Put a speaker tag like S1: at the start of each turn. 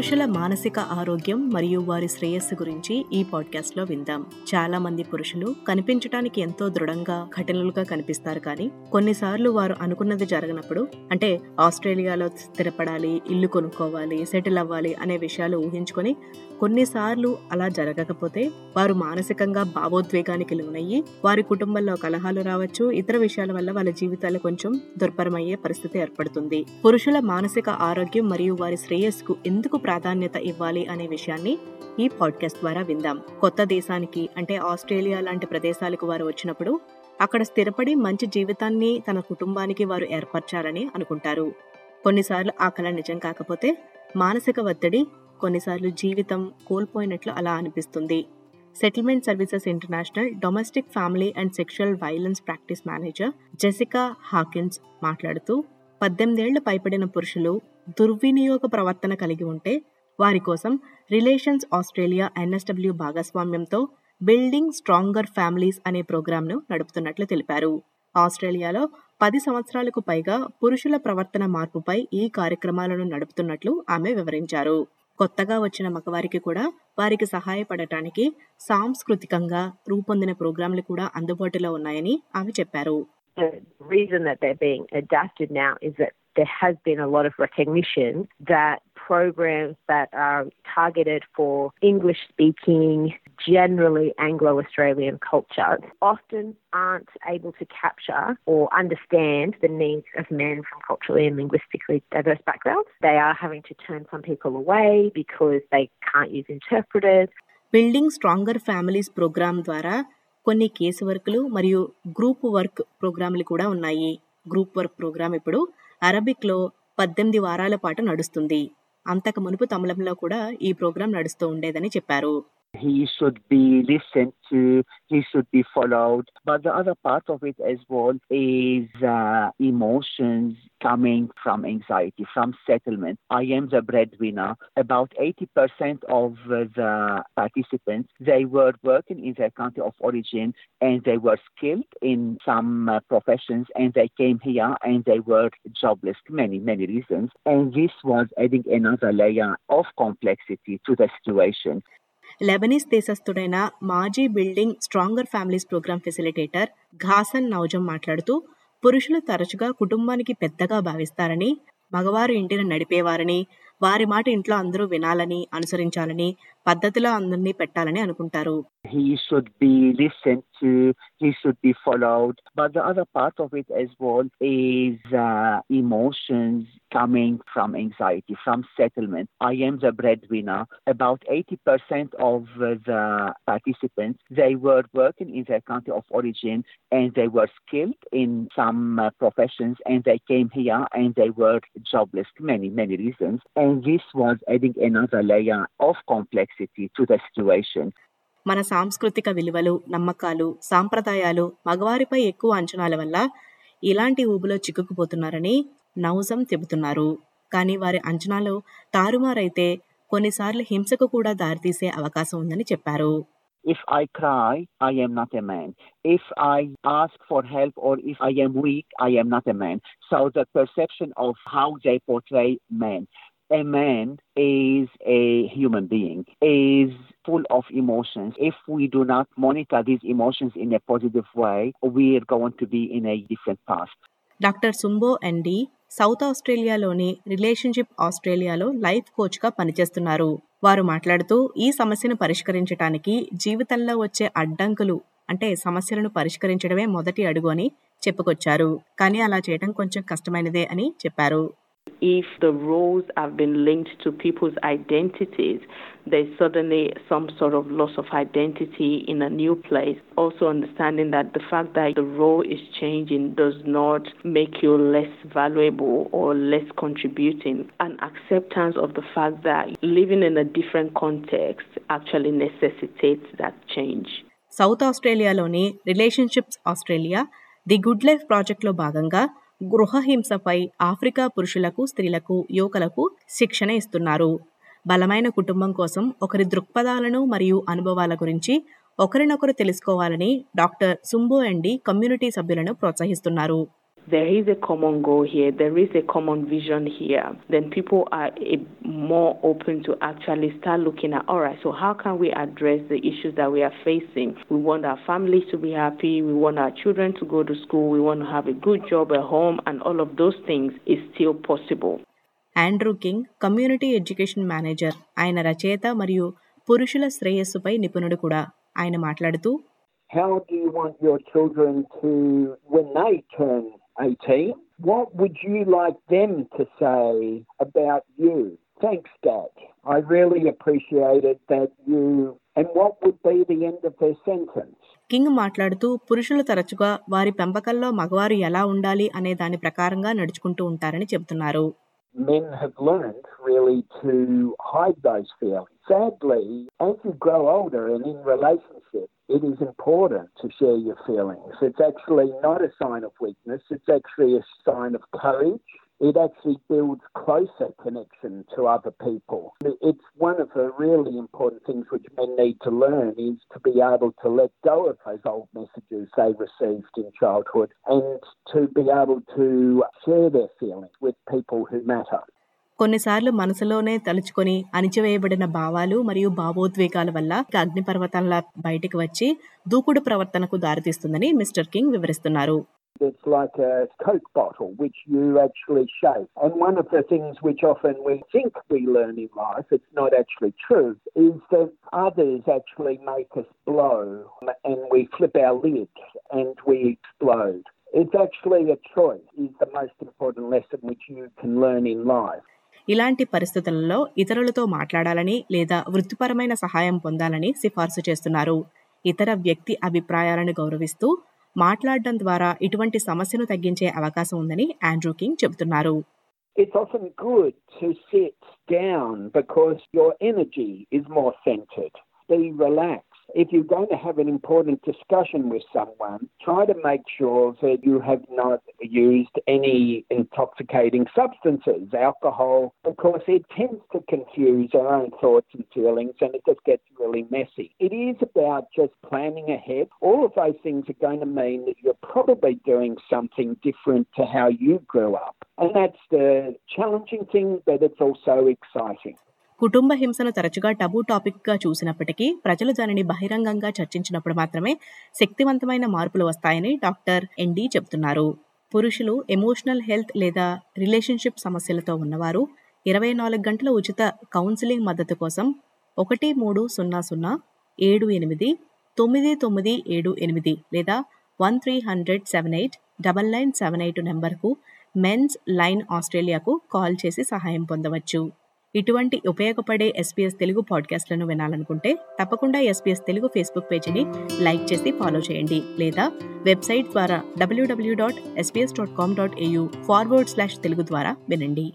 S1: పురుషుల మానసిక ఆరోగ్యం మరియు వారి శ్రేయస్సు గురించి ఈ పాడ్కాస్ట్లో విందాం. చాలా మంది పురుషులు కనిపించడానికి ఎంతో దృఢంగా కఠినలుగా కనిపిస్తారు కానీ కొన్నిసార్లు వారు అనుకున్నది జరగనప్పుడు అంటే ఆస్ట్రేలియాలో స్థిరపడాలి ఇల్లు కొనుక్కోవాలి సెటిల్ అవ్వాలి అనే విషయాలు ఊహించుకొని కొన్నిసార్లు అలా జరగకపోతే వారు మానసికంగా భావోద్వేగానికి లోనయ్యి వారి కుటుంబంలో కలహాలు రావచ్చు ఇతర విషయాల వల్ల వాళ్ళ జీవితాలు కొంచెం దుర్భరమయ్యే పరిస్థితి ఏర్పడుతుంది. పురుషుల మానసిక ఆరోగ్యం మరియు వారి శ్రేయస్కు ఎందుకు ప్రాధాన్యత ఇవ్వాలి అనే విషయాన్ని ఈ పాడ్కాస్ట్ ద్వారా విందాం. కొత్త దేశానికి అంటే ఆస్ట్రేలియా లాంటి ప్రదేశాలకు వారు వచ్చినప్పుడు అక్కడ స్థిరపడి మంచి జీవితాన్ని తన కుటుంబానికి వారు ఏర్పరచాలని అనుకుంటారు. కొన్నిసార్లు ఆ కళ నిజం కాకపోతే మానసిక ఒత్తిడి కొన్నిసార్లు జీవితం కోల్పోయినట్లు అలా అనిపిస్తుంది. Settlement services international domestic family and sexual violence practice manager Jessica Hawkins మాట్లాడుతూ పద్దెనిమిదేళ్ళు పైపడిన పురుషులు దుర్వినియోగ ప్రవర్తన కలిగి ఉంటే వారి కోసం రిలేషన్స్ ఆస్ట్రేలియా ఎన్ఎస్డబ్ల్యూ భాగస్వామ్యంతో బిల్డింగ్ స్ట్రాంగర్ ఫ్యామిలీస్ అనే ప్రోగ్రాంను నడుపుతున్నట్లు తెలిపారు. ఆస్ట్రేలియాలో పది సంవత్సరాలకు పైగా పురుషుల ప్రవర్తన మార్పుపై ఈ కార్యక్రమాలను నడుపుతున్నట్లు ఆమె వివరించారు. కొత్తగా వచ్చిన మగవారికి కూడా వారికి సహాయపడటానికి సాంస్కృతికంగా రూపొందిన ప్రోగ్రాంలు కూడా అందుబాటులో ఉన్నాయని ఆమె చెప్పారు
S2: the reason that they're being adapted now is that there has been a lot of recognition that programs that are targeted for English speaking, generally Anglo Australian culture often aren't able to capture or understand the needs of men from culturally and linguistically diverse backgrounds. They are having to turn some people away because they can't use interpreters.
S1: Building stronger families program ద్వారా కొన్ని case వర్క్లు మరియు group work ప్రోగ్రాంలు కూడా ఉన్నాయి group work programme ఇప్పుడు అరబిక్లో పద్దెనిమిది వారాల పాటు నడుస్తుంది అంతకు మునుపు తమిళంలో కూడా ఈ ప్రోగ్రాం నడుస్తూ ఉండేదని చెప్పారు.
S3: He should be listened to, he should be followed. But the other part of it as well is uh, emotions coming from anxiety, from settlement. I am the breadwinner. About 80% of the participants, they were working in their country of origin and they were skilled in some uh, professions and they came here and they were jobless, many, many reasons. And this was adding another layer of complexity to the situation.
S1: Lebanese దేశస్థుడైన మాజీ building stronger families program facilitator Ghassan Nawzam మాట్లాడుతూ పురుషులు తరచుగా కుటుంబానికి పెద్దగా భావిస్తారని మగవారు ఇంటిని నడిపేవారని వారి మాట ఇంట్లో అందరూ వినాలని అనుసరించాలని పద్ధతిలో అందరినీ పెట్టాలని అనుకుంటారు
S3: he should be listened to, he should be followed. But the other part of it as well is uh, emotions coming from anxiety, from settlement. I am the breadwinner. About 80% of uh, the participants, they were working in their country of origin and they were skilled in some uh, professions and they came here and they were jobless, many, many reasons. And this was adding another layer of complexity to the situation.
S1: మన సాంస్కృతిక విలువలు నమ్మకాలు సాంప్రదాయాలు మగవారిపై ఎక్కువ అంచనాల వల్ల ఇలాంటి ఊబులో చిక్కుకుపోతున్నారని నౌజం చెబుతున్నారు కానీ వారి అంచనాలు తారుమారైతే కొన్నిసార్లు హింసకు కూడా దారితీసే అవకాశం ఉందని చెప్పారు
S3: If I cry, I am not a man. If I ask for help or if I am weak, I am not a man. So the perception of how they portray men. A man is a human being, is full of emotions. If we do not monitor these emotions in a positive way, we are going to be in a different path.
S1: Doctor Sumbo Ndi south ఆస్ట్రేలియాలోని relationship ఆస్ట్రేలియాలో life కోచ్గా పనిచేస్తున్నారు వారు మాట్లాడుతూ ఈ సమస్యను పరిష్కరించడానికి జీవితంలో వచ్చే అడ్డంకులు అంటే సమస్యలను పరిష్కరించడమే మొదటి అడుగు అని చెప్పుకొచ్చారు కానీ అలా చేయడం కొంచెం కష్టమైనదే అని చెప్పారు
S4: if the roles have been linked to people's identities, there's suddenly some sort of loss of identity in a new place. Also, understanding that the fact that the role is changing does not make you less valuable or less contributing. An acceptance of the fact that living in a different context actually necessitates that change.
S1: South ఆస్ట్రేలియాలోని relationships Australia the good life ప్రాజెక్ట్లో భాగంగా గృహహింసపై Africa పురుషులకు స్త్రీలకు యువకులకు శిక్షణ ఇస్తున్నారు. బలమైన కుటుంబం కోసం ఒకరి దృక్పథాలను మరియు అనుభవాల గురించి ఒకరినొకరు తెలుసుకోవాలని డాక్టర్ సుంబో అండి కమ్యూనిటీ సభ్యులను ప్రోత్సహిస్తున్నారు.
S4: there is a common goal here, there is a common vision here, then people are a, more open to actually start looking at, all right, so how can we address the issues that we are facing? We want our families to be happy, we want our children to go to school, we want to have a good job at home, and all of those things is still possible.
S1: Andrew King community education manager ఆయన రచయిత మరియు పురుషుల శ్రేయస్సుపై నిపుణుడు కూడా ఆయన మాట్లాడుతూ
S5: How do you want your children to, when they turn 18, what would you like them to say about you? Thanks, Dad. I really appreciated that you. And what would be the end of their sentence?
S1: King మాట్లాడుతూ పురుషులు తరచుగా వారి పెంపకంలో మగవారు ఎలా ఉండాలి అనే దాని ప్రకారంగా నడుచుకుంటూ ఉంటారని చెబుతున్నారు
S5: Men have learned really to hide those feelings. Sadly, as you grow older and in relationships, it is important to share your feelings. It's actually not a sign of weakness, it's actually a sign of courage. It actually builds closer connection to other people. It's one of the really important things which men need to learn is to be able to let go of those old messages they received in childhood and to be able to share their feelings with people who matter.
S1: కొన్నిసార్లు మనసులోనే తలుచుకొని అణిచివేయబడిన భావాలు మరియు భావోద్వేగాల వల్ల అగ్నిపర్వతంలా బయటికి వచ్చి దూకుడు ప్రవర్తనకు దారితీస్తుందని మిస్టర్ కింగ్ వివరిస్తున్నారు
S5: It's like a Coke bottle which you actually shake. And one of the things which often we think we learn in life, it's not actually true, is that others actually make us blow and we flip our lid and we explode. It's actually a choice, is the most important lesson which you can learn in life.
S1: ఇలాంటి పరిస్థితులలో ఇతరులతో మాట్లాడాలని లేదా వృత్తిపరమైన సహాయం పొందాలని సిఫార్సు చేస్తున్నారు ఇతర వ్యక్తి అభిప్రాయాలను గౌరవిస్తూ మాట్లాడడం ద్వారా ఇటువంటి సమస్యను తగ్గించే అవకాశం ఉందని ఆండ్రూ కింగ్ చెబుతున్నారు
S5: It's often good to sit down because your energy is more centered. Be relaxed. If you're going to have an important discussion with someone, try to make sure that you have not used any intoxicating substances, alcohol, because it tends to confuse our own thoughts and feelings and it just gets really messy. It is about just planning ahead. All of those things are going to mean that you're probably doing something different to how you grew up. And that's the challenging thing, but it's also exciting.
S1: కుటుంబ హింసను తరచుగా taboo టాపిక్గా చూసినప్పటికీ ప్రజలు దానిని బహిరంగంగా చర్చించినప్పుడు మాత్రమే శక్తివంతమైన మార్పులు వస్తాయని డాక్టర్ ఎండి చెబుతున్నారు. పురుషులు ఎమోషనల్ హెల్త్ లేదా రిలేషన్షిప్ సమస్యలతో ఉన్నవారు ఇరవై నాలుగు గంటల ఉచిత కౌన్సిలింగ్ మద్దతు కోసం ఒకటి మూడు సున్నా సున్నా ఏడు ఎనిమిది తొమ్మిది తొమ్మిది ఏడు ఎనిమిది లేదా one three hundred seven eight double nine seven eight నెంబర్కు మెన్స్ లైన్ ఆస్ట్రేలియాకు కాల్ చేసి సహాయం పొందవచ్చు. ఇటువంటి ఉపయోగపడే ఎస్పీఎస్ తెలుగు పాడ్కాస్ట్లను వినాలనుకుంటే తప్పకుండా ఎస్పీఎస్ తెలుగు ఫేస్బుక్ పేజీని లైక్ చేసి ఫాలో చేయండి లేదా వెబ్సైట్ ద్వారా WWW dot SBS dot com dot AU forward slash Telugu ద్వారా వినండి.